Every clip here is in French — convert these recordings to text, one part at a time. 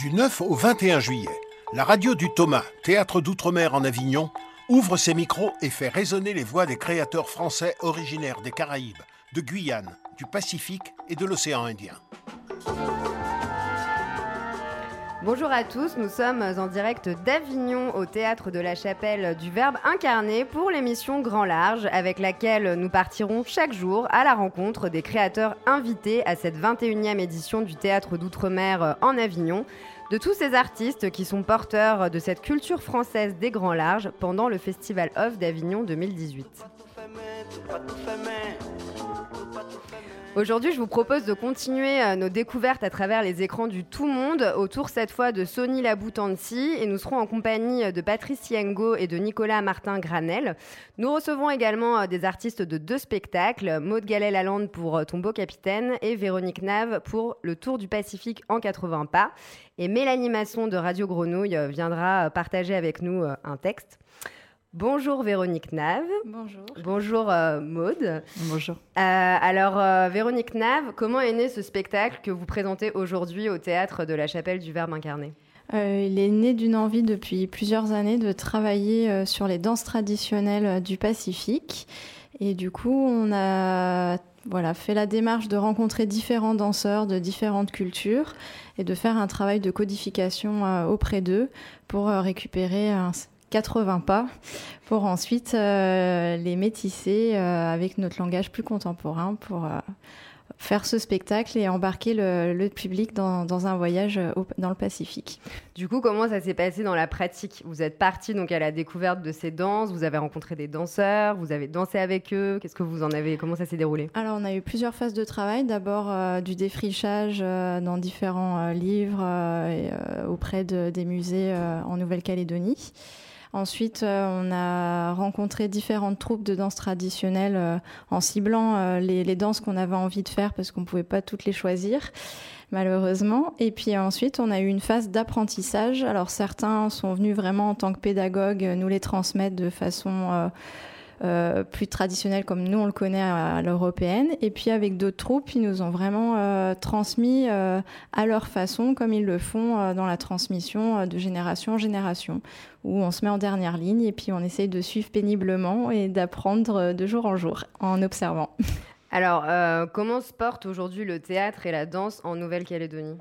Du 9 au 21 juillet, la radio du Thomas, théâtre d'outre-mer en Avignon, ouvre ses micros et fait résonner les voix des créateurs français originaires des Caraïbes, de Guyane, du Pacifique et de l'océan Indien. Bonjour à tous, nous sommes en direct d'Avignon au théâtre de la chapelle du Verbe incarné pour l'émission Grand Large avec laquelle nous partirons chaque jour à la rencontre des créateurs invités à cette 21e édition du théâtre d'outre-mer en Avignon, de tous ces artistes qui sont porteurs de cette culture française des Grands Larges pendant le Festival Off d'Avignon 2018. Aujourd'hui, je vous propose de continuer euh, nos découvertes à travers les écrans du tout monde, autour cette fois de Sony Laboutanti, et nous serons en compagnie euh, de Patrice Yengo et de Nicolas Martin Granel. Nous recevons également euh, des artistes de deux spectacles, Maud Gallet-Lalande pour Ton beau capitaine et Véronique Nave pour Le Tour du Pacifique en 80 pas. Et Mélanie Masson de Radio Grenouille viendra partager avec nous un texte. Bonjour Véronique Nave. Bonjour. Bonjour euh, Maude. Bonjour. Euh, alors euh, Véronique Nave, comment est né ce spectacle que vous présentez aujourd'hui au théâtre de la Chapelle du Verbe incarné? Il est né d'une envie depuis plusieurs années de travailler sur les danses traditionnelles du Pacifique. Et du coup, on a voilà, fait la démarche de rencontrer différents danseurs de différentes cultures et de faire un travail de codification auprès d'eux pour récupérer un 80 pas pour ensuite euh, les métisser euh, avec notre langage plus contemporain pour euh, faire ce spectacle et embarquer le, public dans, un voyage dans le Pacifique. Du coup, comment ça s'est passé dans la pratique? Vous êtes parti donc à la découverte de ces danses, vous avez rencontré des danseurs, vous avez dansé avec eux. Qu'est-ce que vous en avez Comment ça s'est déroulé? Alors, on a eu plusieurs phases de travail. D'abord du défrichage dans différents livres et, auprès de, des musées en Nouvelle-Calédonie. Ensuite, euh, on a rencontré différentes troupes de danse traditionnelle euh, en ciblant euh, les, les, danses qu'on avait envie de faire parce qu'on ne pouvait pas toutes les choisir malheureusement. Et puis ensuite, on a eu une phase d'apprentissage. Alors certains sont venus vraiment en tant que pédagogues nous les transmettre de façon plus traditionnel comme nous on le connaît à, l'européenne. Et puis avec d'autres troupes, ils nous ont vraiment euh, transmis euh, à leur façon, comme ils le font dans la transmission de génération en génération, où on se met en dernière ligne et puis on essaye de suivre péniblement et d'apprendre de jour en jour en observant. Alors, comment se porte aujourd'hui le théâtre et la danse en Nouvelle-Calédonie?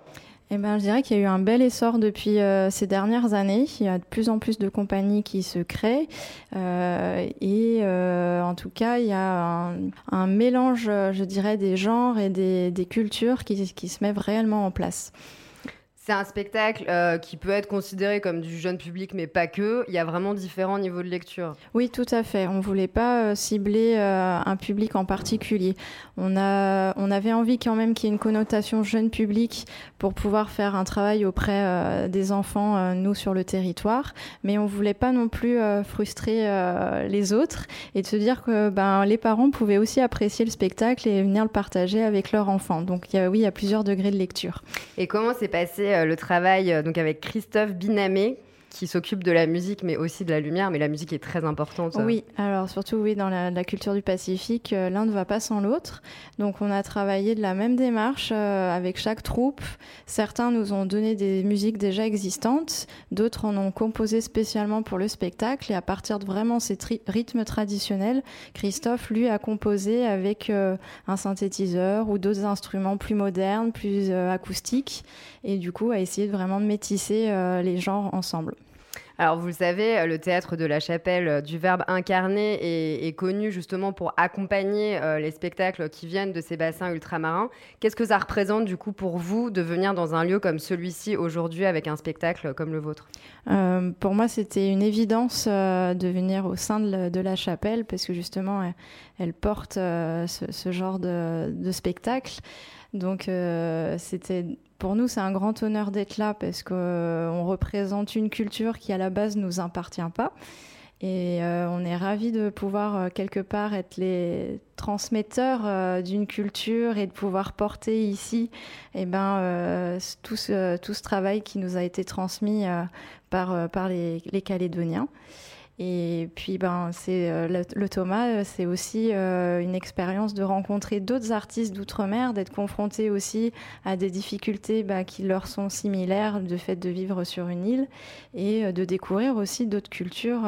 Eh ben, je dirais qu'il y a eu un bel essor depuis euh, ces dernières années. Il y a de plus en plus de compagnies qui se créent. Euh, et euh, en tout cas, il y a un, mélange, je dirais, des genres et des, cultures qui, qui se met réellement en place. C'est un spectacle euh, qui peut être considéré comme du jeune public, mais pas que. Il y a vraiment différents niveaux de lecture. Oui, tout à fait. On ne voulait pas euh, cibler euh, un public en particulier. On, a, on avait envie quand même qu'il y ait une connotation jeune public pour pouvoir faire un travail auprès des enfants, nous, sur le territoire. Mais on ne voulait pas non plus frustrer les autres et de se dire que ben, les parents pouvaient aussi apprécier le spectacle et venir le partager avec leurs enfants. Donc, y a, oui, il y a plusieurs degrés de lecture. Et comment s'est passé le travail euh, donc avec Christophe Binamé qui s'occupe de la musique, mais aussi de la lumière. Mais la musique est très importante. Oui, alors surtout oui, dans la, culture du Pacifique, euh, l'un ne va pas sans l'autre. Donc on a travaillé de la même démarche avec chaque troupe. Certains nous ont donné des musiques déjà existantes, d'autres en ont composé spécialement pour le spectacle. Et à partir de vraiment ces rythmes traditionnels, Christophe, lui, a composé avec un synthétiseur ou d'autres instruments plus modernes, plus acoustiques et du coup a essayé vraiment de métisser euh, les genres ensemble. Alors, vous le savez, le théâtre de la chapelle euh, du Verbe incarné est, connu justement pour accompagner euh, les spectacles qui viennent de ces bassins ultramarins. Qu'est-ce que ça représente du coup pour vous de venir dans un lieu comme celui-ci aujourd'hui avec un spectacle comme le vôtre? Pour moi, c'était une évidence de venir au sein de la, chapelle parce que justement, elle, porte ce, genre de, de spectacle. Donc c'était pour nous, c'est un grand honneur d'être là parce qu'on euh, représente une culture qui, à la base, ne nous appartient pas. Et euh, on est ravis de pouvoir, euh, quelque part, être les transmetteurs d'une culture et de pouvoir porter ici eh ben, tout, ce, tout ce travail qui nous a été transmis par, par les, les Calédoniens. Et puis, ben, c'est euh, le, Thomas, euh, c'est aussi euh, une expérience de rencontrer d'autres artistes d'outre-mer, d'être confronté aussi à des difficultés bah, qui leur sont similaires, de fait de vivre sur une île, et de découvrir aussi d'autres cultures,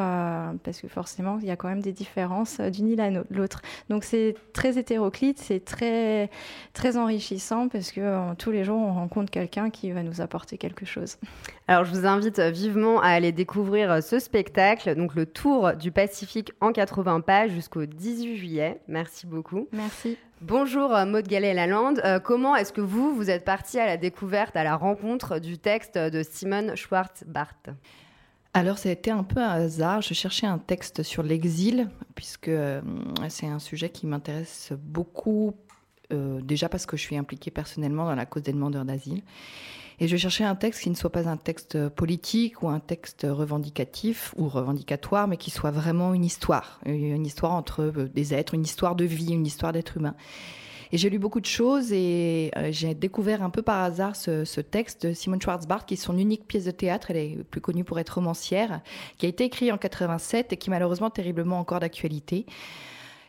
parce que forcément, il y a quand même des différences d'une île à l'autre. Donc, c'est très hétéroclite, c'est très, très enrichissant, parce que tous les jours, on rencontre quelqu'un qui va nous apporter quelque chose. Alors, je vous invite vivement à aller découvrir ce spectacle, donc le Tour du Pacifique en 80 pages jusqu'au 18 juillet. Merci beaucoup. Merci. Bonjour euh, Maud Gallet-Lalande. Euh, comment est-ce que vous, vous êtes partie à la découverte, à la rencontre du texte de Simone Schwartz-Barth? Alors, ça a été un peu un hasard. Je cherchais un texte sur l'exil, puisque euh, c'est un sujet qui m'intéresse beaucoup, déjà parce que je suis impliquée personnellement dans la cause des demandeurs d'asile. Et je cherchais un texte qui ne soit pas un texte politique ou un texte revendicatif ou revendicatoire, mais qui soit vraiment une histoire, une histoire entre euh, des êtres, une histoire de vie, une histoire d'être humain. Et j'ai lu beaucoup de choses et euh, j'ai découvert un peu par hasard ce, texte de Simone Schwarzbart, qui est son unique pièce de théâtre. Elle est plus connue pour être romancière, qui a été écrite en 87 et qui malheureusement terriblement encore d'actualité.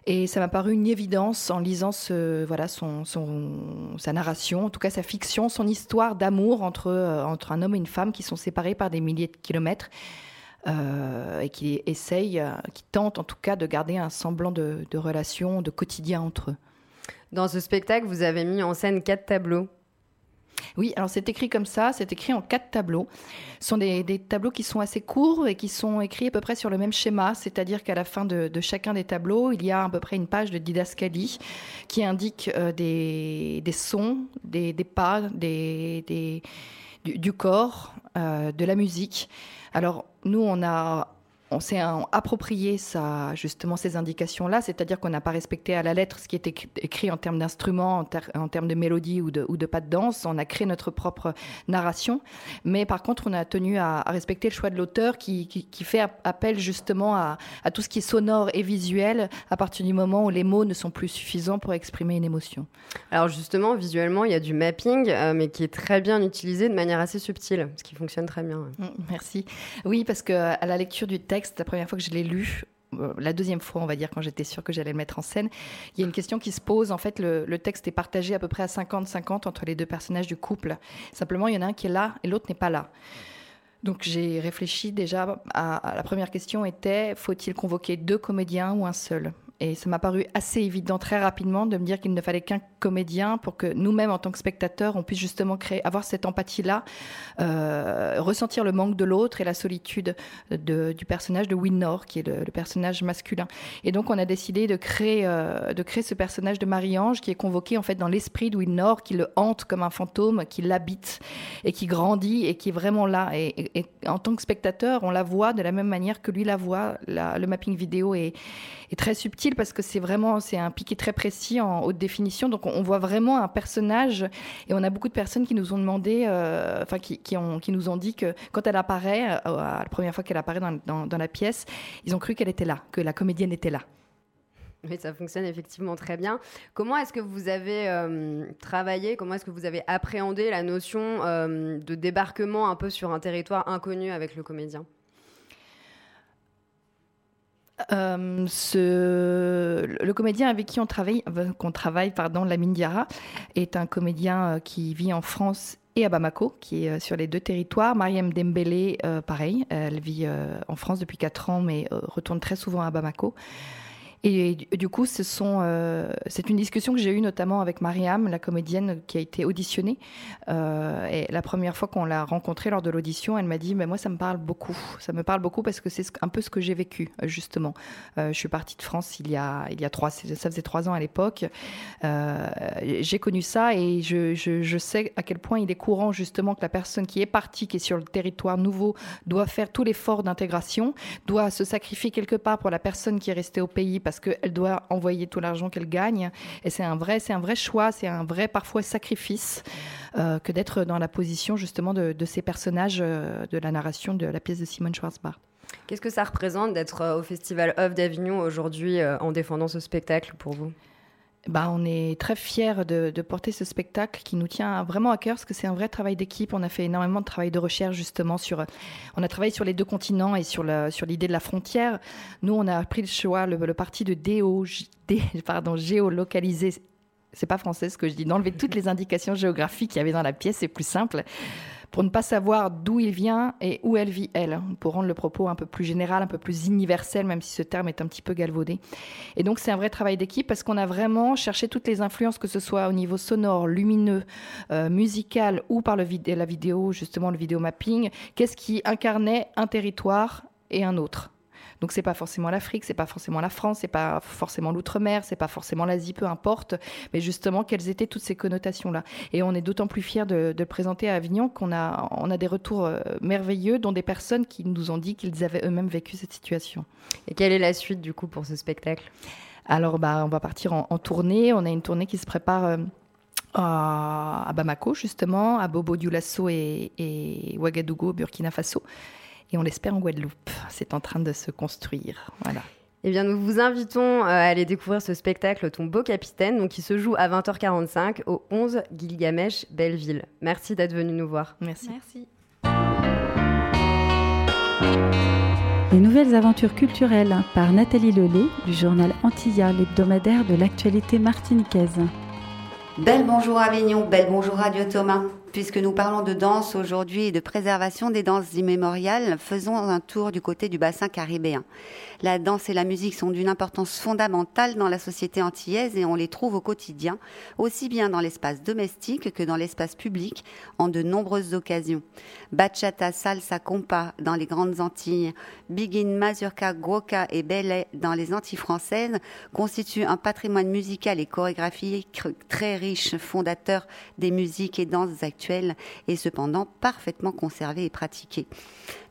Et ça m'a paru une évidence en lisant son, sa narration, en tout cas sa fiction, son histoire d'amour entre, euh, entre un homme et une femme qui sont séparés par des milliers de kilomètres. Euh, et qui essayent, euh, qui tentent en tout cas de garder un semblant de relation, de quotidien entre eux. Dans ce spectacle, vous avez mis en scène quatre tableaux. Oui, alors c'est écrit comme ça, c'est écrit en quatre tableaux. Ce sont des, tableaux qui sont assez courts et qui sont écrits à peu près sur le même schéma, c'est-à-dire qu'à la fin de, chacun des tableaux, il y a à peu près une page de didascalie qui indique euh, des, sons, des, pas, des, du, corps, euh, de la musique. Alors nous, on a on s'est approprié ça, justement ces indications-là, c'est-à-dire qu'on n'a pas respecté à la lettre ce qui était écrit en termes d'instruments, en, termes de mélodie ou de, ou de pas de danse. On a créé notre propre narration, mais par contre, on a tenu à, respecter le choix de l'auteur qui, qui, fait appel justement à, à, tout ce qui est sonore et visuel à partir du moment où les mots ne sont plus suffisants pour exprimer une émotion. Alors justement, visuellement, il y a du mapping, euh, mais qui est très bien utilisé de manière assez subtile, ce qui fonctionne très bien. Mmh, merci. Oui, parce que à la lecture du texte la première fois que je l'ai lu, euh, la deuxième fois, on va dire, quand j'étais sûre que j'allais le mettre en scène, il y a une question qui se pose. En fait, le, texte est partagé à peu près à 50-50 entre les deux personnages du couple. Simplement, il y en a un qui est là et l'autre n'est pas là. Donc j'ai réfléchi déjà à, la première question était faut-il convoquer deux comédiens ou un seul? Et ça m'a paru assez évident très rapidement de me dire qu'il ne fallait qu'un comédien pour que nous-mêmes, en tant que spectateurs, on puisse justement créer, avoir cette empathie-là, euh, ressentir le manque de l'autre et la solitude du personnage de Winnor, qui est le, personnage masculin. Et donc, on a décidé de créer, euh, de créer ce personnage de Marie-Ange qui est convoqué en fait dans l'esprit de Winnor, qui le hante comme un fantôme, qui l'habite et qui grandit et qui est vraiment là. Et, en tant que spectateur, on la voit de la même manière que lui la voit. le mapping vidéo est très subtil parce que c'est vraiment c'est un piqué très précis en haute définition. Donc on, voit vraiment un personnage et on a beaucoup de personnes qui nous ont demandé, euh, enfin qui, qui, nous ont dit que quand elle apparaît, euh, la première fois qu'elle apparaît dans, dans, la pièce, ils ont cru qu'elle était là, que la comédienne était là. Oui, ça fonctionne effectivement très bien. Comment est-ce que vous avez euh, travaillé, comment est-ce que vous avez appréhendé la notion de débarquement un peu sur un territoire inconnu avec le comédien? Euh, ce, le comédien avec qui on travaille, euh, qu'on travaille, pardon, Lamine Diarra, est un comédien euh, qui vit en France et à Bamako, qui est sur les deux territoires. Mariam Dembélé, pareil, elle vit en France depuis 4 ans, mais retourne très souvent à Bamako. Et du coup, euh, c'est une discussion que j'ai eue notamment avec Mariam, la comédienne qui a été auditionnée. Euh, et la première fois qu'on l'a rencontrée lors de l'audition, elle m'a dit mais Moi, ça me parle beaucoup. Ça me parle beaucoup parce que c'est un peu ce que j'ai vécu, justement. Euh, je suis partie de France il y a, il y trois, ça faisait trois ans à l'époque. J'ai connu ça et je, sais à quel point il est courant, justement, que la personne qui est partie, qui est sur le territoire nouveau, doit faire tout l'effort d'intégration, doit se sacrifier quelque part pour la personne qui est restée au pays qu'elle doit envoyer tout l'argent qu'elle gagne. Et c'est un vrai, c'est un vrai choix, c'est un vrai parfois sacrifice euh, que d'être dans la position justement de, ces personnages euh, de la narration de la pièce de Simone Schwarzbach. Qu'est-ce que ça représente d'être euh, au Festival Oeuvre d'Avignon aujourd'hui en défendant ce spectacle pour vous? Bah, on est très fiers de, porter ce spectacle qui nous tient vraiment à cœur parce que c'est un vrai travail d'équipe. On a fait énormément de travail de recherche justement sur. On a travaillé sur les deux continents et sur, sur l'idée de la frontière. Nous, on a pris le choix, le, parti de déo, pardon, géolocaliser. C'est pas français ce que je dis, d'enlever toutes les indications géographiques qu'il y avait dans la pièce, c'est plus simple pour ne pas savoir d'où il vient et où elle vit, elle, pour rendre le propos un peu plus général, un peu plus universel, même si ce terme est un petit peu galvaudé. Et donc, c'est un vrai travail d'équipe parce qu'on a vraiment cherché toutes les influences, que ce soit au niveau sonore, lumineux, euh, musical ou par le la vidéo, justement le vidéo mapping. Qu'est-ce qui incarnait un territoire et un autre? Donc c'est pas forcément l'Afrique, c'est pas forcément la France, c'est pas forcément l'outre-mer, c'est pas forcément l'Asie, peu importe. Mais justement, quelles étaient toutes ces connotations-là? Et on est d'autant plus fiers de, le présenter à Avignon qu'on a, on a des retours euh, merveilleux, dont des personnes qui nous ont dit qu'ils avaient eux-mêmes vécu cette situation. Et quelle est la suite du coup pour ce spectacle? Alors bah, on va partir en, tournée. On a une tournée qui se prépare. Euh, à Bamako, justement, à Bobo Dioulasso et, et Ouagadougou, Burkina Faso et on l'espère en Guadeloupe. C'est en train de se construire. Voilà. Eh bien, nous vous invitons euh, à aller découvrir ce spectacle Ton beau capitaine, donc qui se joue à 20h45 au 11 Gilgamesh Belleville. Merci d'être venu nous voir. Merci. Merci. Les nouvelles aventures culturelles par Nathalie Lelay du journal Antilla, l'hebdomadaire de l'actualité martiniquaise. Belle bonjour Avignon, belle bonjour Radio Thomas. Puisque nous parlons de danse aujourd'hui et de préservation des danses immémoriales, faisons un tour du côté du bassin caribéen. La danse et la musique sont d'une importance fondamentale dans la société antillaise et on les trouve au quotidien, aussi bien dans l'espace domestique que dans l'espace public, en de nombreuses occasions. Bachata, salsa, compa dans les grandes Antilles, biguine, mazurka, guoka et belay dans les Antilles françaises constituent un patrimoine musical et chorégraphique très riche, fondateur des musiques et danses actuelles et cependant parfaitement conservées et pratiquées.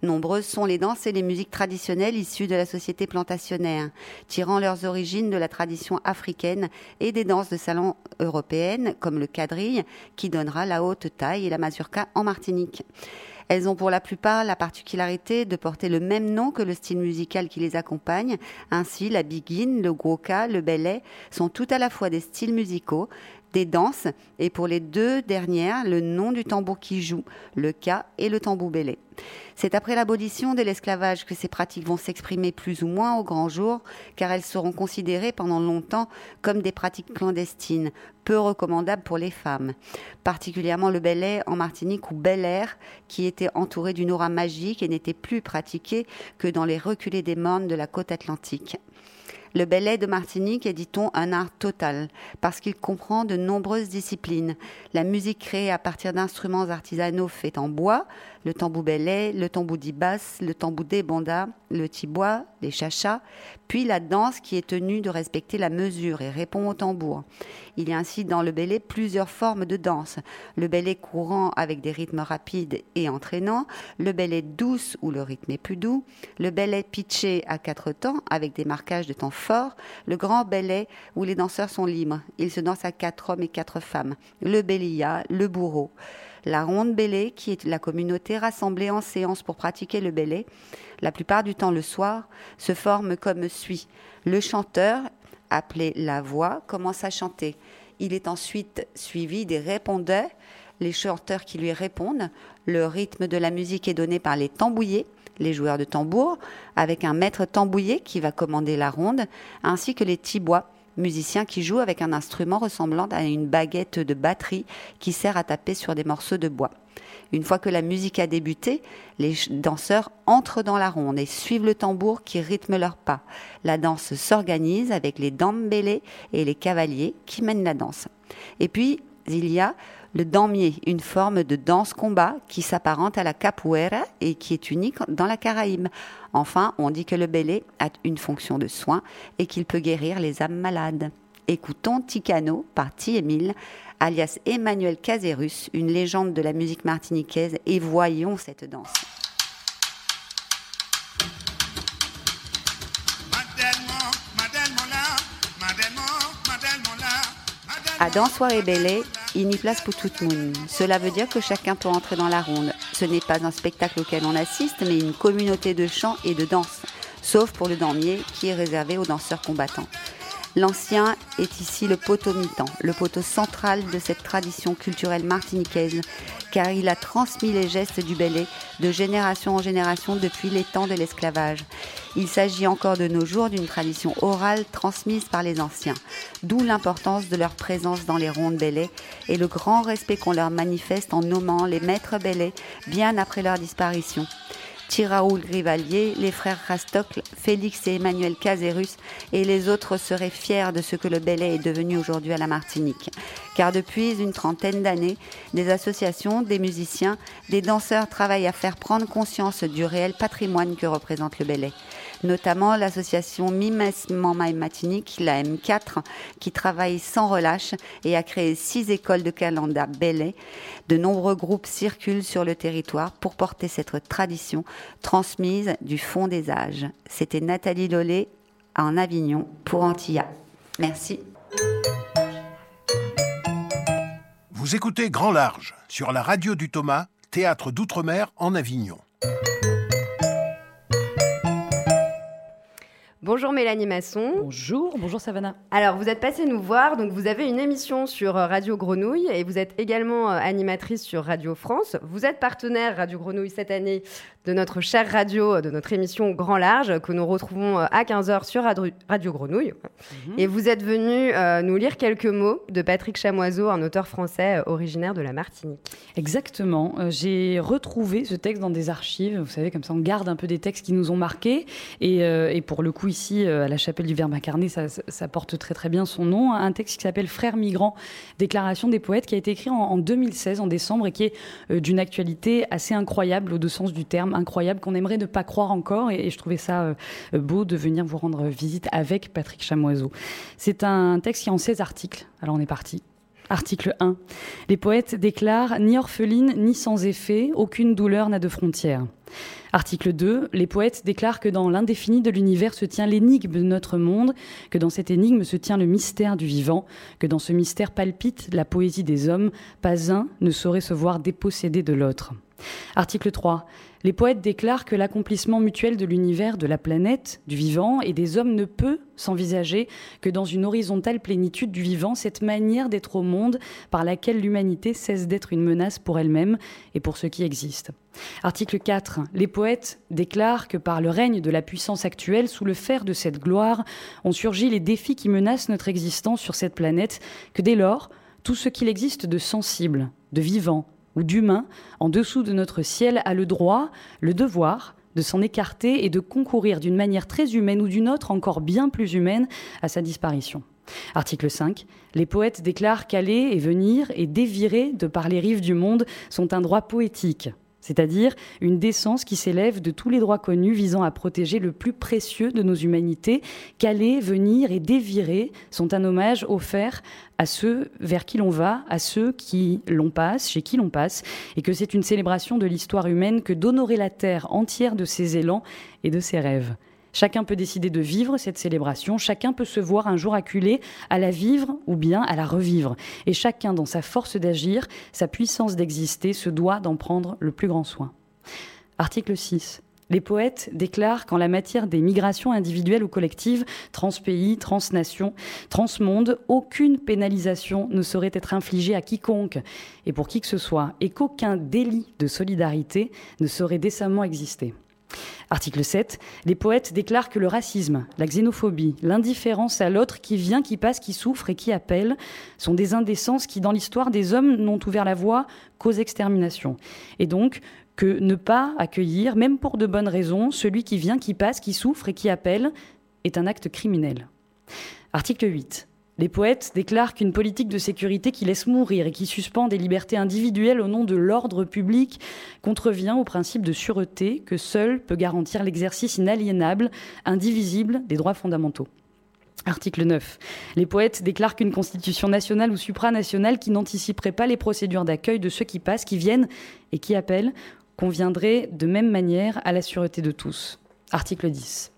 Nombreuses sont les danses et les musiques traditionnelles issues de la société plantationnaire, tirant leurs origines de la tradition africaine et des danses de salon européennes comme le quadrille qui donnera la haute taille et la mazurka en Martinique. Elles ont pour la plupart la particularité de porter le même nom que le style musical qui les accompagne. Ainsi, la biguine, le gwoka, le belay sont tout à la fois des styles musicaux, des danses, et pour les deux dernières, le nom du tambour qui joue, le ka et le tambour belé. C'est après l'abolition de l'esclavage que ces pratiques vont s'exprimer plus ou moins au grand jour, car elles seront considérées pendant longtemps comme des pratiques clandestines, peu recommandables pour les femmes. Particulièrement le belay en Martinique ou bel air, qui était entouré d'une aura magique et n'était plus pratiqué que dans les reculés des mornes de la côte atlantique. Le ballet de Martinique est, dit-on, un art total, parce qu'il comprend de nombreuses disciplines. La musique créée à partir d'instruments artisanaux faits en bois, le tambou belay, le tambou d'ibas, le tambou des le tibois, les chachas, puis la danse qui est tenue de respecter la mesure et répond au tambour. Il y a ainsi dans le belay plusieurs formes de danse. Le belay courant avec des rythmes rapides et entraînants, le belay douce où le rythme est plus doux, le belay pitché à quatre temps avec des marquages de temps forts, le grand belay où les danseurs sont libres. Ils se dansent à quatre hommes et quatre femmes, le belia, le bourreau la ronde bélé, qui est la communauté rassemblée en séance pour pratiquer le bélé, la plupart du temps le soir, se forme comme suit. Le chanteur, appelé la voix, commence à chanter. Il est ensuite suivi des répondeurs, les chanteurs qui lui répondent. Le rythme de la musique est donné par les tambouillés, les joueurs de tambour, avec un maître tambouillé qui va commander la ronde, ainsi que les tibois, musicien qui joue avec un instrument ressemblant à une baguette de batterie qui sert à taper sur des morceaux de bois. Une fois que la musique a débuté, les danseurs entrent dans la ronde et suivent le tambour qui rythme leurs pas. La danse s'organise avec les dambélés et les cavaliers qui mènent la danse. Et puis, il y a le damier, une forme de danse-combat qui s'apparente à la capoeira et qui est unique dans la Caraïbe. Enfin, on dit que le belé a une fonction de soin et qu'il peut guérir les âmes malades. Écoutons Ticano par T. Émile, alias Emmanuel Caserus, une légende de la musique martiniquaise, et voyons cette danse. À Dansoir et Belay, il n'y place pour tout le monde. Cela veut dire que chacun peut entrer dans la ronde. Ce n'est pas un spectacle auquel on assiste, mais une communauté de chant et de danse, sauf pour le damier qui est réservé aux danseurs combattants. L'ancien est ici le poteau mitant, le poteau central de cette tradition culturelle martiniquaise, car il a transmis les gestes du belay de génération en génération depuis les temps de l'esclavage. Il s'agit encore de nos jours d'une tradition orale transmise par les anciens, d'où l'importance de leur présence dans les rondes bellets et le grand respect qu'on leur manifeste en nommant les maîtres bellets bien après leur disparition. Tiraoul Grivalier, les frères Rastocle, Félix et Emmanuel Caserus et les autres seraient fiers de ce que le Belay est devenu aujourd'hui à la Martinique. Car depuis une trentaine d'années, des associations, des musiciens, des danseurs travaillent à faire prendre conscience du réel patrimoine que représente le Belay notamment l'association Mimes Mama Matinique, la M4, qui travaille sans relâche et a créé six écoles de calenda Belay. De nombreux groupes circulent sur le territoire pour porter cette tradition transmise du fond des âges. C'était Nathalie Lollet en Avignon pour Antilla. Merci. Vous écoutez Grand Large sur la radio du Thomas, théâtre d'outre-mer en Avignon. Bonjour Mélanie Masson. Bonjour, bonjour Savannah. Alors, vous êtes passée nous voir, donc vous avez une émission sur euh, Radio Grenouille et vous êtes également euh, animatrice sur Radio France. Vous êtes partenaire Radio Grenouille cette année de notre chère radio, de notre émission Grand Large, que nous retrouvons euh, à 15h sur Radio Grenouille. Mhm. Et vous êtes venu nous lire quelques mots de Patrick Chamoiseau, un auteur français originaire de la Martinique. Exactement. J'ai retrouvé ce texte dans des archives. Vous savez, comme ça, on garde un peu des textes qui nous ont marqués. Et, et pour le coup, ici, euh, à la chapelle du Verbe incarné, ça, porte très très bien son nom. Un texte qui s'appelle Frères migrants, déclaration des poètes, qui a été écrit en, 2016, en décembre, et qui est euh, d'une actualité assez incroyable, au deux sens du terme, incroyable, qu'on aimerait ne pas croire encore. Et, je trouvais ça euh, beau de venir vous rendre visite avec Patrick Chamoiseau. C'est un texte qui est en 16 articles. Alors on est parti. Article 1. Les poètes déclarent ni orpheline ni sans effet, aucune douleur n'a de frontières. Article 2. Les poètes déclarent que dans l'indéfini de l'univers se tient l'énigme de notre monde, que dans cette énigme se tient le mystère du vivant, que dans ce mystère palpite la poésie des hommes, pas un ne saurait se voir dépossédé de l'autre. Article 3. Les poètes déclarent que l'accomplissement mutuel de l'univers, de la planète, du vivant et des hommes ne peut s'envisager que dans une horizontale plénitude du vivant, cette manière d'être au monde par laquelle l'humanité cesse d'être une menace pour elle-même et pour ce qui existe. Article 4. Les poètes déclarent que par le règne de la puissance actuelle, sous le fer de cette gloire, ont surgi les défis qui menacent notre existence sur cette planète, que dès lors, tout ce qu'il existe de sensible, de vivant, ou d'humain en dessous de notre ciel a le droit, le devoir de s'en écarter et de concourir d'une manière très humaine ou d'une autre encore bien plus humaine à sa disparition. Article 5. Les poètes déclarent qu'aller et venir et dévirer de par les rives du monde sont un droit poétique, c'est-à-dire une décence qui s'élève de tous les droits connus visant à protéger le plus précieux de nos humanités, qu'aller, venir et dévirer sont un hommage offert à ceux vers qui l'on va, à ceux qui l'on passe, chez qui l'on passe, et que c'est une célébration de l'histoire humaine que d'honorer la terre entière de ses élans et de ses rêves. Chacun peut décider de vivre cette célébration, chacun peut se voir un jour acculé à la vivre ou bien à la revivre. Et chacun, dans sa force d'agir, sa puissance d'exister, se doit d'en prendre le plus grand soin. Article 6. Les poètes déclarent qu'en la matière des migrations individuelles ou collectives, transpays, transnations, transmonde, aucune pénalisation ne saurait être infligée à quiconque et pour qui que ce soit, et qu'aucun délit de solidarité ne saurait décemment exister. Article 7. Les poètes déclarent que le racisme, la xénophobie, l'indifférence à l'autre qui vient, qui passe, qui souffre et qui appelle sont des indécences qui, dans l'histoire des hommes, n'ont ouvert la voie qu'aux exterminations. Et donc, que ne pas accueillir, même pour de bonnes raisons, celui qui vient, qui passe, qui souffre et qui appelle, est un acte criminel. Article 8. Les poètes déclarent qu'une politique de sécurité qui laisse mourir et qui suspend des libertés individuelles au nom de l'ordre public contrevient au principe de sûreté que seul peut garantir l'exercice inaliénable, indivisible des droits fondamentaux. Article 9. Les poètes déclarent qu'une constitution nationale ou supranationale qui n'anticiperait pas les procédures d'accueil de ceux qui passent, qui viennent et qui appellent conviendrait de même manière à la sûreté de tous. Article 10.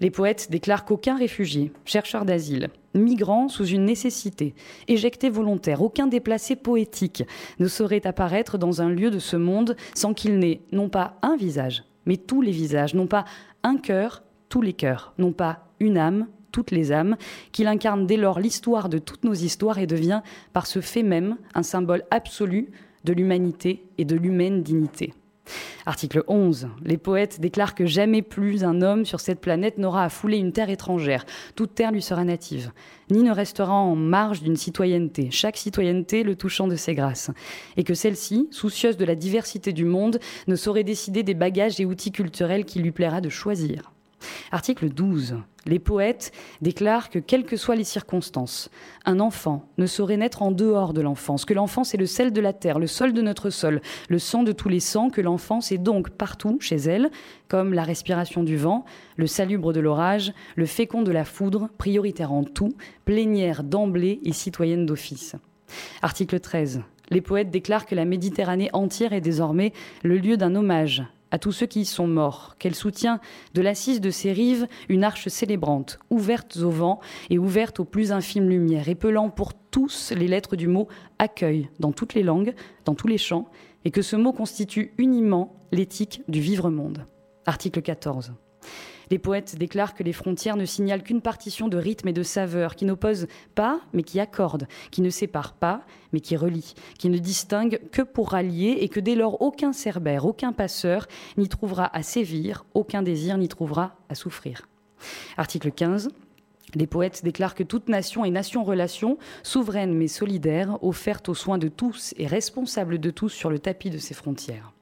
Les poètes déclarent qu'aucun réfugié, chercheur d'asile, migrant sous une nécessité, éjecté volontaire, aucun déplacé poétique ne saurait apparaître dans un lieu de ce monde sans qu'il n'ait non pas un visage, mais tous les visages, non pas un cœur, tous les cœurs, non pas une âme, toutes les âmes, qu'il incarne dès lors l'histoire de toutes nos histoires et devient, par ce fait même, un symbole absolu de l'humanité et de l'humaine dignité. Article 11. Les poètes déclarent que jamais plus un homme sur cette planète n'aura à fouler une terre étrangère. Toute terre lui sera native, ni ne restera en marge d'une citoyenneté, chaque citoyenneté le touchant de ses grâces. Et que celle-ci, soucieuse de la diversité du monde, ne saurait décider des bagages et outils culturels qu'il lui plaira de choisir. Article 12. Les poètes déclarent que, quelles que soient les circonstances, un enfant ne saurait naître en dehors de l'enfance, que l'enfance est le sel de la terre, le sol de notre sol, le sang de tous les sangs, que l'enfance est donc partout chez elle, comme la respiration du vent, le salubre de l'orage, le fécond de la foudre, prioritaire en tout, plénière d'emblée et citoyenne d'office. Article 13. Les poètes déclarent que la Méditerranée entière est désormais le lieu d'un hommage à tous ceux qui y sont morts, qu'elle soutient de l'assise de ses rives une arche célébrante, ouverte au vent et ouverte aux plus infimes lumières, épelant pour tous les lettres du mot accueil dans toutes les langues, dans tous les champs, et que ce mot constitue uniment l'éthique du vivre monde. Article 14. Les poètes déclarent que les frontières ne signalent qu'une partition de rythme et de saveur, qui n'oppose pas, mais qui accorde, qui ne sépare pas, mais qui relie, qui ne distingue que pour rallier, et que dès lors aucun cerbère, aucun passeur n'y trouvera à sévir, aucun désir n'y trouvera à souffrir. Article 15. Les poètes déclarent que toute nation est nation-relation, souveraine mais solidaire, offerte aux soins de tous et responsable de tous sur le tapis de ses frontières.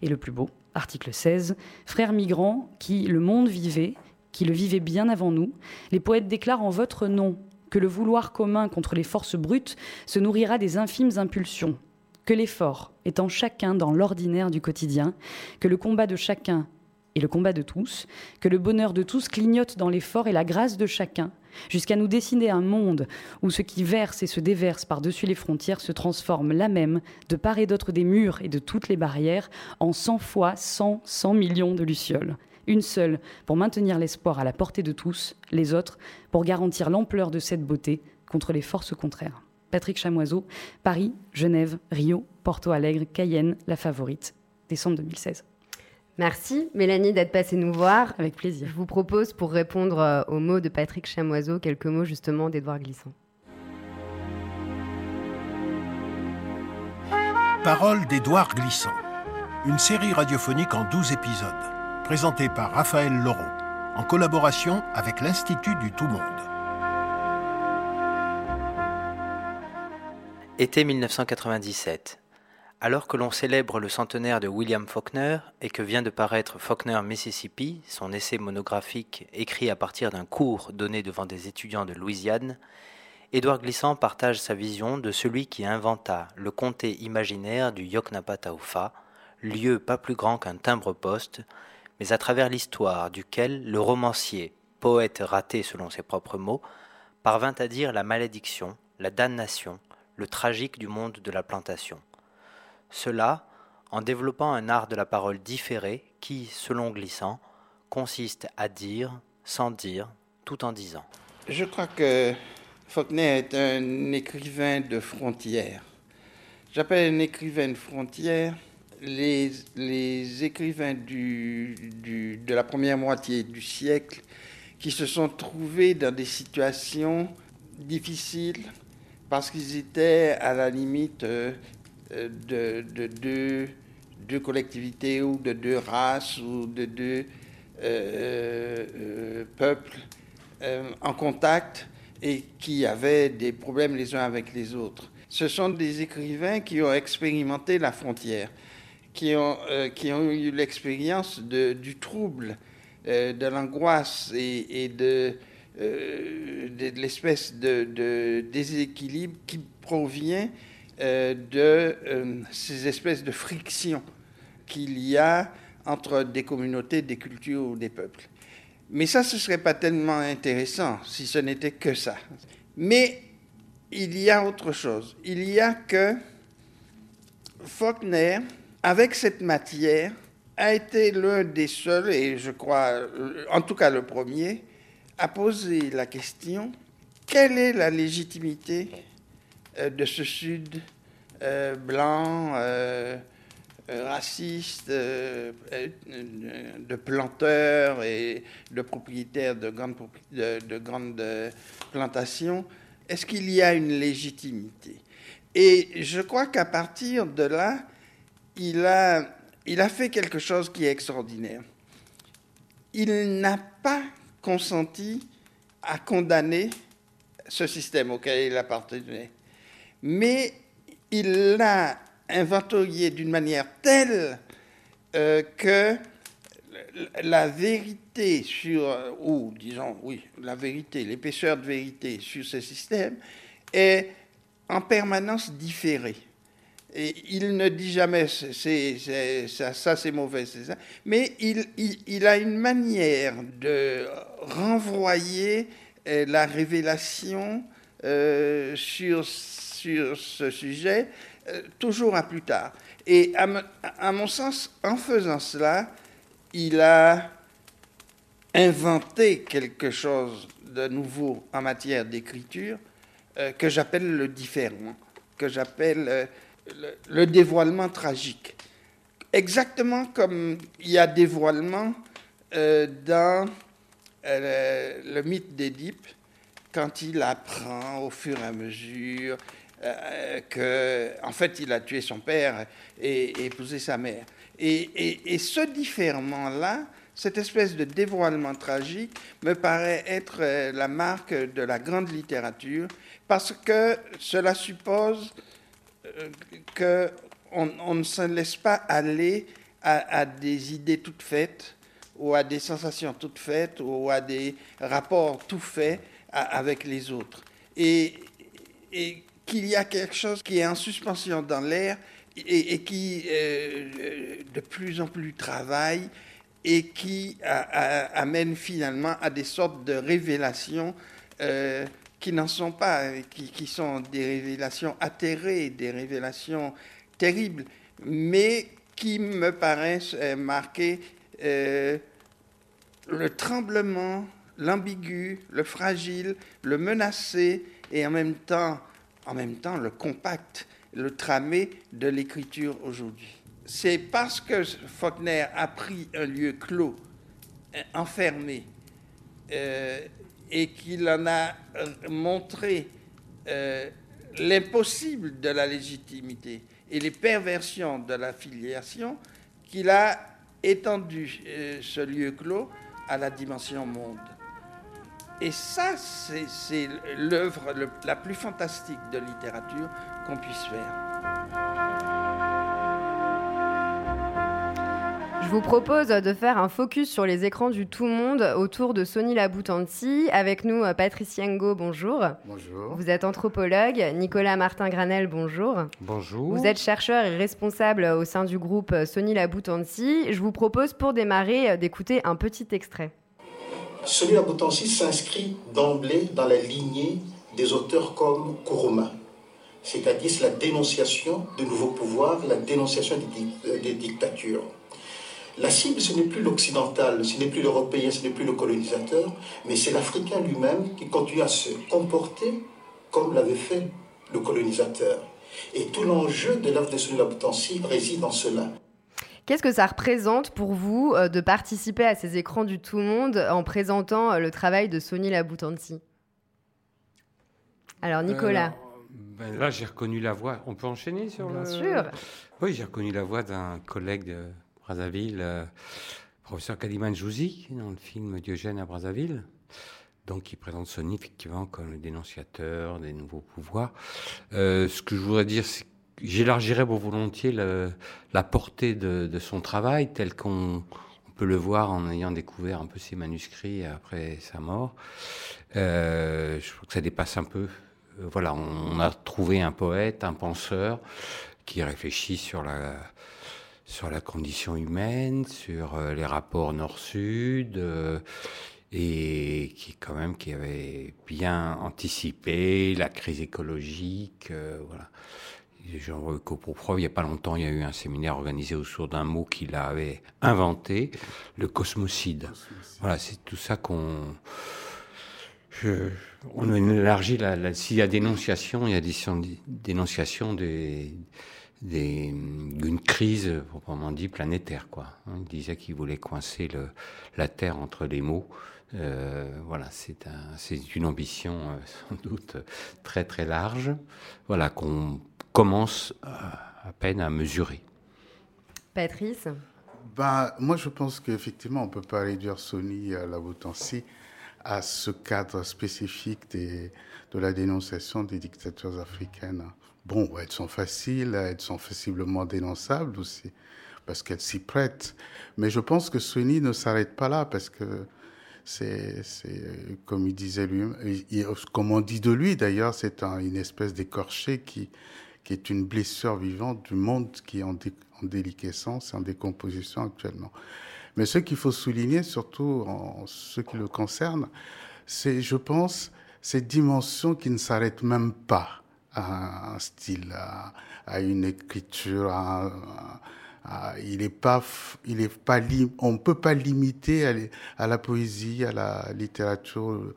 Et le plus beau, article 16, Frères migrants, qui le monde vivait, qui le vivait bien avant nous, les poètes déclarent en votre nom que le vouloir commun contre les forces brutes se nourrira des infimes impulsions, que l'effort étant chacun dans l'ordinaire du quotidien, que le combat de chacun et le combat de tous, que le bonheur de tous clignote dans l'effort et la grâce de chacun, jusqu'à nous dessiner un monde où ce qui verse et se déverse par-dessus les frontières se transforme là même, de part et d'autre des murs et de toutes les barrières, en cent fois cent, cent millions de lucioles. Une seule pour maintenir l'espoir à la portée de tous, les autres pour garantir l'ampleur de cette beauté contre les forces contraires. Patrick Chamoiseau, Paris, Genève, Rio, Porto Alegre, Cayenne, La Favorite, décembre 2016. Merci Mélanie d'être passée nous voir. Avec plaisir. Je vous propose pour répondre euh, aux mots de Patrick Chamoiseau quelques mots justement d'Edouard Glissant. Parole d'Édouard Glissant. Une série radiophonique en 12 épisodes, présentée par Raphaël Laureau, en collaboration avec l'Institut du Tout Monde. Été 1997. Alors que l'on célèbre le centenaire de William Faulkner et que vient de paraître Faulkner Mississippi, son essai monographique écrit à partir d'un cours donné devant des étudiants de Louisiane, Édouard Glissant partage sa vision de celui qui inventa le comté imaginaire du Yoknapataufa, lieu pas plus grand qu'un timbre-poste, mais à travers l'histoire duquel le romancier, poète raté selon ses propres mots, parvint à dire la malédiction, la damnation, le tragique du monde de la plantation. Cela en développant un art de la parole différé qui, selon Glissant, consiste à dire sans dire tout en disant. Je crois que Faulkner est un écrivain de frontières. J'appelle un écrivain de frontières les, écrivains de la première moitié du siècle qui se sont trouvés dans des situations difficiles parce qu'ils étaient à la limite euh, de, deux, collectivités ou de deux races ou de deux euh, euh, peuples en contact et qui avaient des problèmes les uns avec les autres. Ce sont des écrivains qui ont expérimenté la frontière, qui ont, eu l'expérience du trouble, de l'angoisse et, de, l'espèce de, déséquilibre qui provient de euh, ces espèces de frictions qu'il y a entre des communautés, des cultures ou des peuples. Mais ça, ce ne serait pas tellement intéressant si ce n'était que ça. Mais il y a autre chose. Il y a que Faulkner, avec cette matière, a été l'un des seuls, et je crois, en tout cas le premier, à poser la question, quelle est la légitimité euh, de ce Sud euh, blanc, euh, racistes, de planteurs et de propriétaires de grandes, de grandes plantations, est-ce qu'il y a une légitimité? Et je crois qu'à partir de là, il a fait quelque chose qui est extraordinaire. Il n'a pas consenti à condamner ce système auquel il appartenait, mais il l'a inventorié d'une manière telle euh, que la vérité sur, ou disons, oui, la vérité, l'épaisseur de vérité sur ce système est en permanence différée. Et il ne dit jamais ça, c'est mauvais, c'est ça. Mais il, il, a une manière de renvoyer euh, la révélation euh, sur, sur ce sujet euh, toujours à plus tard. Et à, mon sens, en faisant cela, il a inventé quelque chose de nouveau en matière d'écriture que j'appelle le différent, que j'appelle le, dévoilement tragique. Exactement comme il y a dévoilement euh, dans euh, le mythe d'Édipe, quand il apprend au fur et à mesure euh, que, en fait, il a tué son père et, épousé sa mère. Et, ce différement-là, cette espèce de dévoilement tragique me paraît être la marque de la grande littérature parce que cela suppose qu'on on ne se laisse pas aller à, des idées toutes faites ou à des sensations toutes faites ou à des rapports tout faits avec les autres. Et, et qu'il y a quelque chose qui est en suspension dans l'air et, qui euh, de plus en plus travaille et qui amène finalement à des sortes de révélations euh, qui n'en sont pas, qui, sont des révélations atterrées, des révélations terribles, mais qui me paraissent euh, marquer euh, le tremblement, l'ambigu, le fragile, le menacé et en même temps, en même temps le compact, le tramé de l'écriture aujourd'hui. C'est parce que Faulkner a pris un lieu clos, enfermé, euh, et qu'il en a euh, montré euh, l'impossible de la légitimité et les perversions de la filiation, qu'il a étendu euh, ce lieu clos à la dimension monde. Et ça, c'est l'œuvre la plus fantastique de littérature qu'on puisse faire. Je vous propose de faire un focus sur les écrans du tout monde autour de Sony Laboutanti. Avec nous, Patrice Yengo, bonjour. Bonjour. Vous êtes anthropologue. Nicolas Martin-Granel, bonjour. Bonjour. Vous êtes chercheur et responsable au sein du groupe Sony Laboutanti. Je vous propose pour démarrer d'écouter un petit extrait. Sony Laboutanti s'inscrit d'emblée dans la lignée des auteurs comme Kuruma, c'est-à-dire la dénonciation de nouveaux pouvoirs, la dénonciation des, des dictatures. La cible, ce n'est plus l'occidental, ce n'est plus l'européen, ce n'est plus le colonisateur, mais c'est l'Africain lui-même qui continue à se comporter comme l'avait fait le colonisateur. Et tout l'enjeu de l'œuvre de Sonny Laboutancy réside en cela. Qu'est-ce que ça représente pour vous euh, de participer à ces écrans du tout monde en présentant euh, le travail de Sonny Laboutancy Alors Nicolas. Ben là, j'ai reconnu la voix. On peut enchaîner sur Bien le... sûr. Oui, j'ai reconnu la voix d'un collègue de Brazzaville, euh, professeur Kaliman Jouzi, dans le film Diogène à Brazzaville. Donc, qui présente Sony effectivement comme le dénonciateur des nouveaux pouvoirs. Euh, ce que je voudrais dire, c'est j'élargirais volontiers la portée de, son travail, tel qu'on peut le voir en ayant découvert un peu ses manuscrits après sa mort. Euh, je trouve que ça dépasse un peu. voilà, on, a trouvé un poète, un penseur qui réfléchit sur la condition humaine, sur euh, les rapports nord-sud, euh, et qui quand même qui avait bien anticipé la crise écologique, euh, voilà. Veux pour preuve, il n'y a pas longtemps, il y a eu un séminaire organisé autour d'un mot qu'il avait inventé, le cosmocide. Voilà, c'est tout ça qu'on... on élargit, la, s'il y a dénonciation, il y a des dénonciation des, crise, proprement dit, planétaire. Quoi. Il disait qu'il voulait coincer le, la Terre entre les mots. Euh, voilà, c'est un, une ambition euh, sans doute très très large, voilà, qu'on commence à, peine à mesurer. Patrice? Ben, Moi, je pense qu'effectivement, on ne peut pas réduire Sony à la Boutancy à ce cadre spécifique des, de la dénonciation des dictatures africaines. Bon, elles sont faciles, elles sont facilement dénonçables aussi, parce qu'elles s'y prêtent. Mais je pense que Sony ne s'arrête pas là, parce que c'est, comme il disait lui, comme on dit de lui d'ailleurs, c'est une espèce d'écorché qui, qui est une blessure vivante du monde qui est en, en déliquescence, en décomposition actuellement. Mais ce qu'il faut souligner, surtout en ce qui le concerne, c'est, je pense, cette dimension qui ne s'arrête même pas un style, à, une écriture, il pas, il est pas, on peut pas limiter à, la poésie, à la littérature,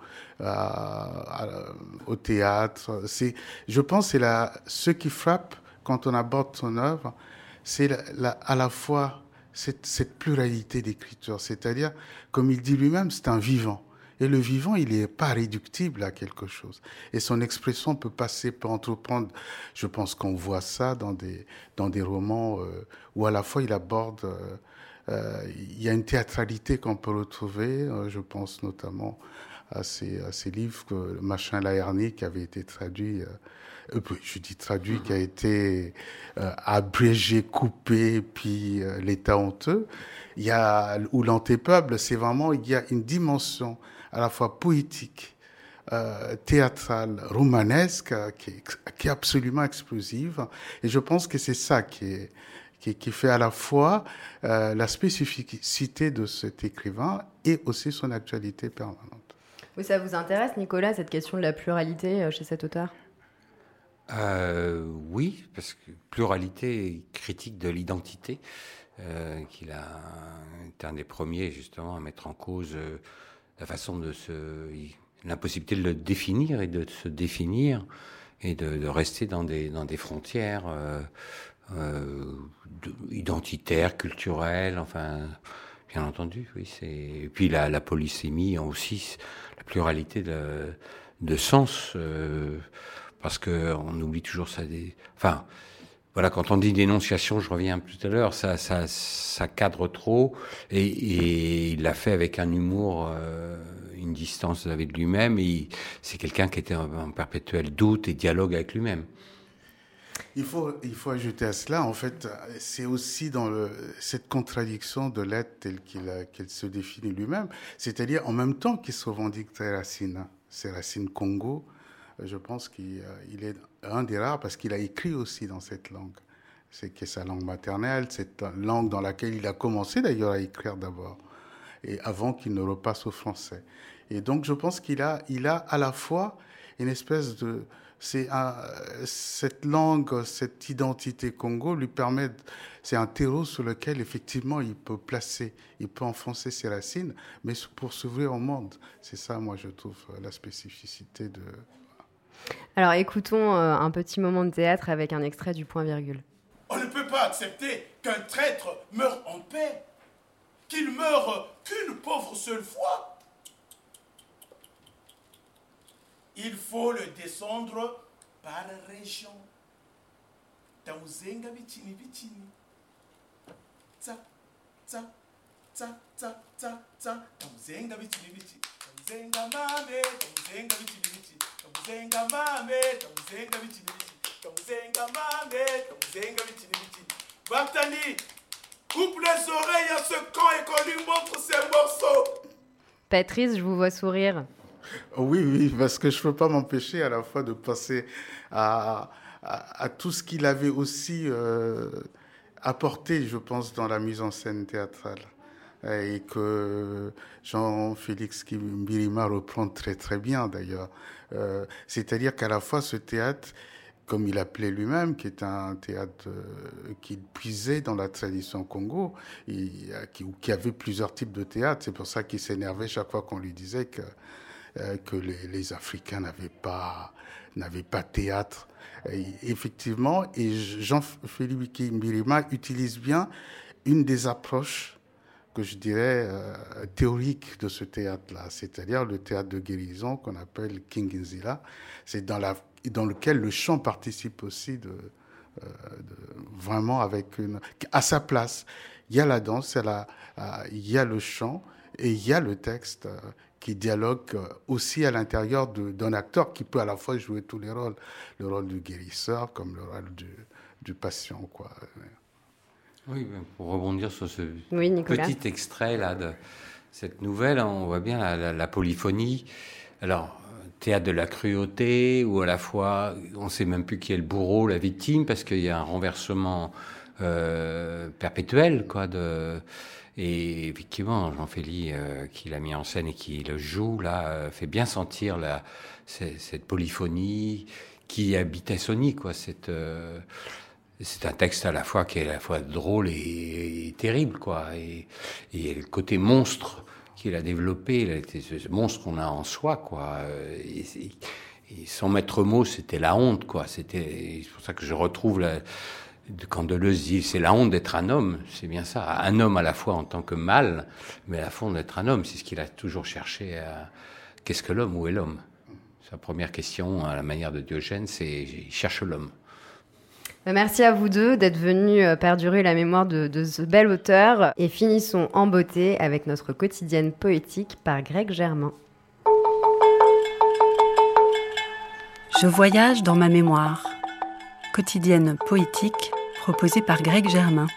au théâtre. C'est, je pense, c'est ce qui frappe quand on aborde son œuvre, c'est à la fois cette pluralité d'écriture, c'est-à-dire, comme il dit lui-même, c'est un vivant. Et le vivant, il n'est pas réductible à quelque chose. Et son expression peut passer, peut entreprendre. Je pense qu'on voit ça dans des, dans des romans euh, où à la fois il aborde. Euh, euh, il y a une théâtralité qu'on peut retrouver. je pense notamment à ces, à ces livres Machin Laerny, qui avait été traduit. je dis traduit, qui a été abrégé, coupé, puis l'état honteux. Il y a, ou l'antépeuple, c'est vraiment, il y a une dimension à la fois poétique, euh, théâtrale, romanesque, qui est, qui est, absolument explosive. Et je pense que c'est ça qui, est, qui, qui, fait à la fois euh, la spécificité de cet écrivain et aussi son actualité permanente. Oui, ça vous intéresse, Nicolas, cette question de la pluralité euh, chez cet auteur? Euh, Oui, parce que pluralité critique de l'identité, euh, qu'il a été un des premiers justement à mettre en cause la façon de se, l'impossibilité de le définir et de se définir et de, rester dans des dans des frontières euh, euh, identitaires, culturelles, enfin. Bien entendu, oui. C'est et puis la, la polysémie aussi, la pluralité de, sens, euh, parce que on oublie toujours ça. Des, enfin, voilà, quand on dit dénonciation, je reviens tout à l'heure, ça, cadre trop, et, il l'a fait avec un humour, euh, une distance avec lui-même. Et c'est quelqu'un qui était en, perpétuel doute et dialogue avec lui-même. Il faut, ajouter à cela, en fait, c'est aussi dans cette contradiction de l'être tel qu'il se définit lui-même, c'est-à-dire en même temps qu'il se revendique ses racines, ses racines Congo, je pense qu'il est un des rares parce qu'il a écrit aussi dans cette langue. C'est que sa langue maternelle, cette langue dans laquelle il a commencé d'ailleurs à écrire d'abord, et avant qu'il ne repasse au français. Et donc je pense qu'il a, il a à la fois une espèce de, c'est cette langue, cette identité Congo lui permet, c'est un terreau sur lequel effectivement il peut placer, il peut enfoncer ses racines, mais pour s'ouvrir au monde. C'est ça, moi, je trouve la spécificité de, alors écoutons euh, un petit moment de théâtre avec un extrait du point virgule. On ne peut pas accepter qu'un traître meure en paix, qu'il meure qu'une pauvre seule fois. Il faut le descendre par région. Tsa, tsa, tsa, tsa, tsa, tsa, tamuzenga mame tamuzenga tamuzenga mame tamuzenga biti Bartani coupe les oreilles à ce camp et qu'on lui montre ses morceaux. Patrice, je vous vois sourire. Oui, oui, parce que je ne peux pas m'empêcher à la fois de penser à, à, à tout ce qu'il avait aussi euh, apporté, je pense, dans la mise en scène théâtrale et que Jean-Félix Mbirima reprend très très bien d'ailleurs. Euh, c'est-à-dire qu'à la fois ce théâtre, comme il appelait lui-même, qui est un théâtre euh, qui puisait dans la tradition Congo, et, qui, qui, avait plusieurs types de théâtre. C'est pour ça qu'il s'énervait chaque fois qu'on lui disait que, euh, que les, Africains n'avaient pas n'avait pas théâtre. effectivement, et Jean-Philippe Mirima utilise bien une des approches que je dirais euh, théoriques de ce théâtre-là, c'est-à-dire le théâtre de guérison qu'on appelle Kingenzilla. C'est dans, lequel le chant participe aussi de, euh, vraiment avec une, à sa place. Il y a la danse, il y a, a le chant et il y a le texte qui dialogue euh, aussi à l'intérieur d'un acteur qui peut à la fois jouer tous les rôles, le rôle du guérisseur comme le rôle du, du patient. Quoi. Oui, ben, pour rebondir sur ce petit extrait là de cette nouvelle, on voit bien la, polyphonie. Alors, théâtre de la cruauté, ou à la fois, on ne sait même plus qui est le bourreau, la victime, parce qu'il y a un renversement euh, perpétuel, quoi, de et effectivement, Jean-Philippe, euh, qui l'a mis en scène et qui le joue, là, euh, fait bien sentir la, cette, polyphonie qui habitait Sony, quoi. Euh, c'est un texte à la fois qui est à la fois drôle et, terrible, quoi. Et, et, le côté monstre qu'il a développé, ce monstre qu'on a en soi, quoi. Et, son maître mot, c'était la honte, quoi. C'était, c'est pour ça que je retrouve la, quand Deleuze dit c'est la honte d'être un homme, c'est bien ça. Un homme à la fois en tant que mâle, mais à la fois d'être un homme. C'est ce qu'il a toujours cherché. Qu'est-ce que l'homme Où est l'homme? Sa première question, à la manière de Diogène, c'est il cherche l'homme. Bah, merci à vous deux d'être venus euh, perdurer la mémoire de, de, ce bel auteur. Et finissons en beauté avec notre quotidienne poétique par Greg Germain. Je voyage dans ma mémoire. Quotidienne poétique proposé par Greg Germain.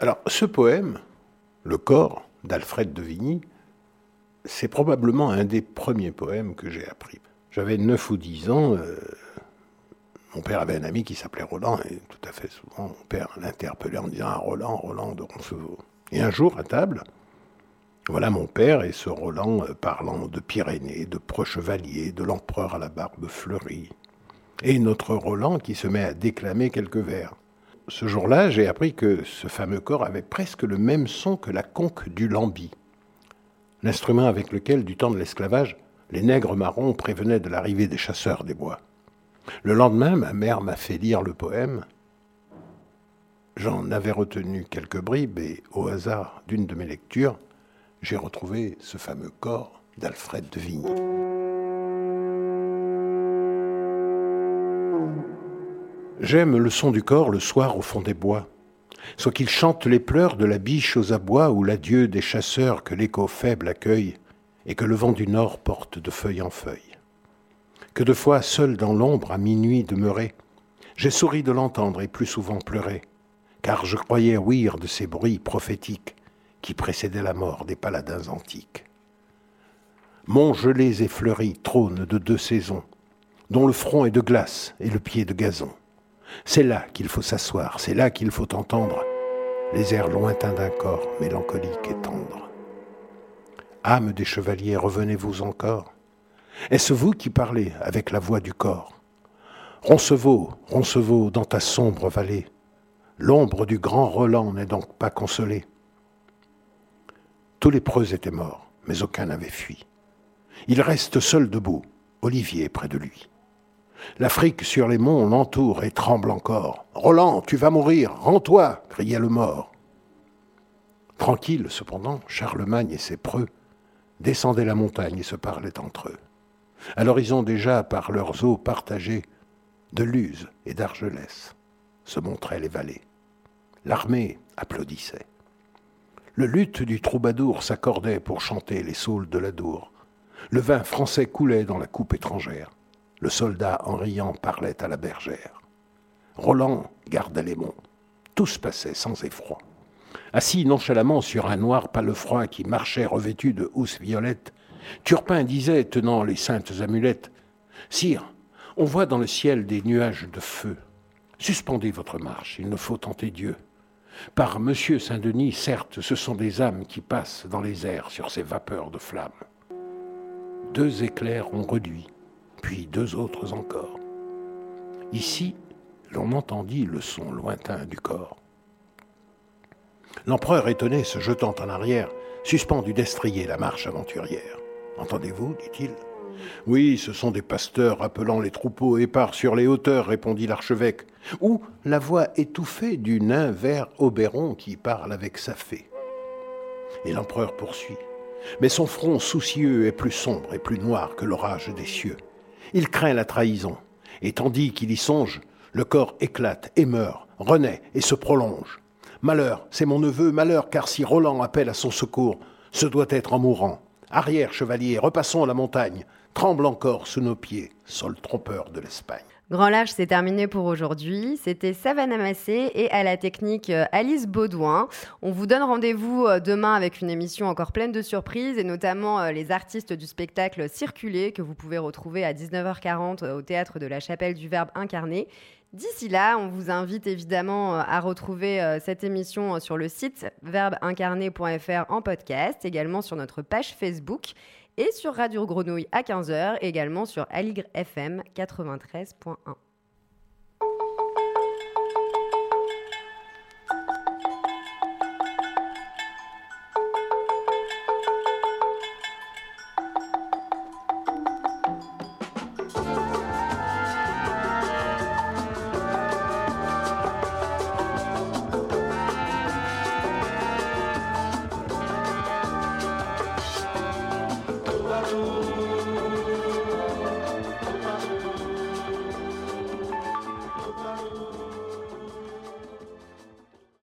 Alors, ce poème, Le corps d'Alfred de Vigny, c'est probablement un des premiers poèmes que j'ai appris. J'avais 9 ou 10 ans. Euh, mon père avait un ami qui s'appelait Roland, et tout à fait souvent, mon père l'interpellait en disant Ah, Roland, Roland de Roncevaux. Et un jour, à table, voilà mon père et ce Roland euh, parlant de Pyrénées, de Preux-Chevalier, de l'empereur à la barbe fleurie, et notre Roland qui se met à déclamer quelques vers. Ce jour-là, j'ai appris que ce fameux corps avait presque le même son que la conque du lambi, l'instrument avec lequel, du temps de l'esclavage, les nègres marrons prévenaient de l'arrivée des chasseurs des bois. Le lendemain, ma mère m'a fait lire le poème. J'en avais retenu quelques bribes et, au hasard d'une de mes lectures, j'ai retrouvé ce fameux corps d'Alfred de Vigny. J'aime le son du corps le soir au fond des bois, soit qu'il chante les pleurs de la biche aux abois ou l'adieu des chasseurs que l'écho faible accueille et que le vent du nord porte de feuille en feuille. Que de fois, seul dans l'ombre, à minuit demeuré, j'ai souri de l'entendre et plus souvent pleuré, car je croyais ouïr de ces bruits prophétiques qui précédaient la mort des paladins antiques. Monts gelés et fleuris trône de deux saisons, dont le front est de glace et le pied de gazon. C'est là qu'il faut s'asseoir, c'est là qu'il faut entendre les airs lointains d'un corps mélancolique et tendre. Âme des chevaliers, revenez-vous encore Est-ce vous qui parlez avec la voix du corps? Roncevaux, Roncevaux, dans ta sombre vallée, l'ombre du grand Roland n'est donc pas consolée. Tous les preux étaient morts, mais aucun n'avait fui. Il reste seul debout, Olivier près de lui. L'Afrique sur les monts l'entoure et tremble encore. Roland, tu vas mourir, rends-toi criait le mort. Tranquille, cependant, Charlemagne et ses preux descendaient la montagne et se parlaient entre eux. À l'horizon déjà, par leurs eaux partagées, de Luz et d'Argelès se montraient les vallées. L'armée applaudissait. Le luth du troubadour s'accordait pour chanter les saules de la Dour. Le vin français coulait dans la coupe étrangère. Le soldat, en riant, parlait à la bergère. Roland gardait les monts. Tous passaient sans effroi. Assis nonchalamment sur un noir palefroid qui marchait revêtu de housses violettes, Turpin disait, tenant les saintes amulettes Sire, on voit dans le ciel des nuages de feu. Suspendez votre marche, il ne faut tenter Dieu. Par Monsieur Saint-Denis, certes, ce sont des âmes qui passent dans les airs sur ces vapeurs de flammes. Deux éclairs ont reduit puis deux autres encore. Ici, l'on entendit le son lointain du corps. L'empereur étonné, se jetant en arrière, suspendu d'estrier la marche aventurière. Entendez-vous dit-il Oui, ce sont des pasteurs appelant les troupeaux épars sur les hauteurs, répondit l'archevêque. Ou la voix étouffée du nain vert Oberon qui parle avec sa fée. Et l'empereur poursuit. Mais son front soucieux est plus sombre et plus noir que l'orage des cieux. Il craint la trahison, et tandis qu'il y songe, le corps éclate et meurt, renaît et se prolonge. Malheur, c'est mon neveu, malheur, car si Roland appelle à son secours, ce doit être en mourant. Arrière, chevalier, repassons la montagne, tremble encore sous nos pieds, sol trompeur de l'Espagne. Grand Large, c'est terminé pour aujourd'hui. C'était Savannah Massé et à la technique euh, Alice Baudouin. On vous donne rendez-vous euh, demain avec une émission encore pleine de surprises et notamment euh, les artistes du spectacle Circuler que vous pouvez retrouver à 19h40 au théâtre de la Chapelle du Verbe incarné. D'ici là, on vous invite évidemment à retrouver cette émission sur le site verbeincarné.fr en podcast, également sur notre page Facebook et sur Radio Grenouille à 15h, également sur Aligre FM 93.1.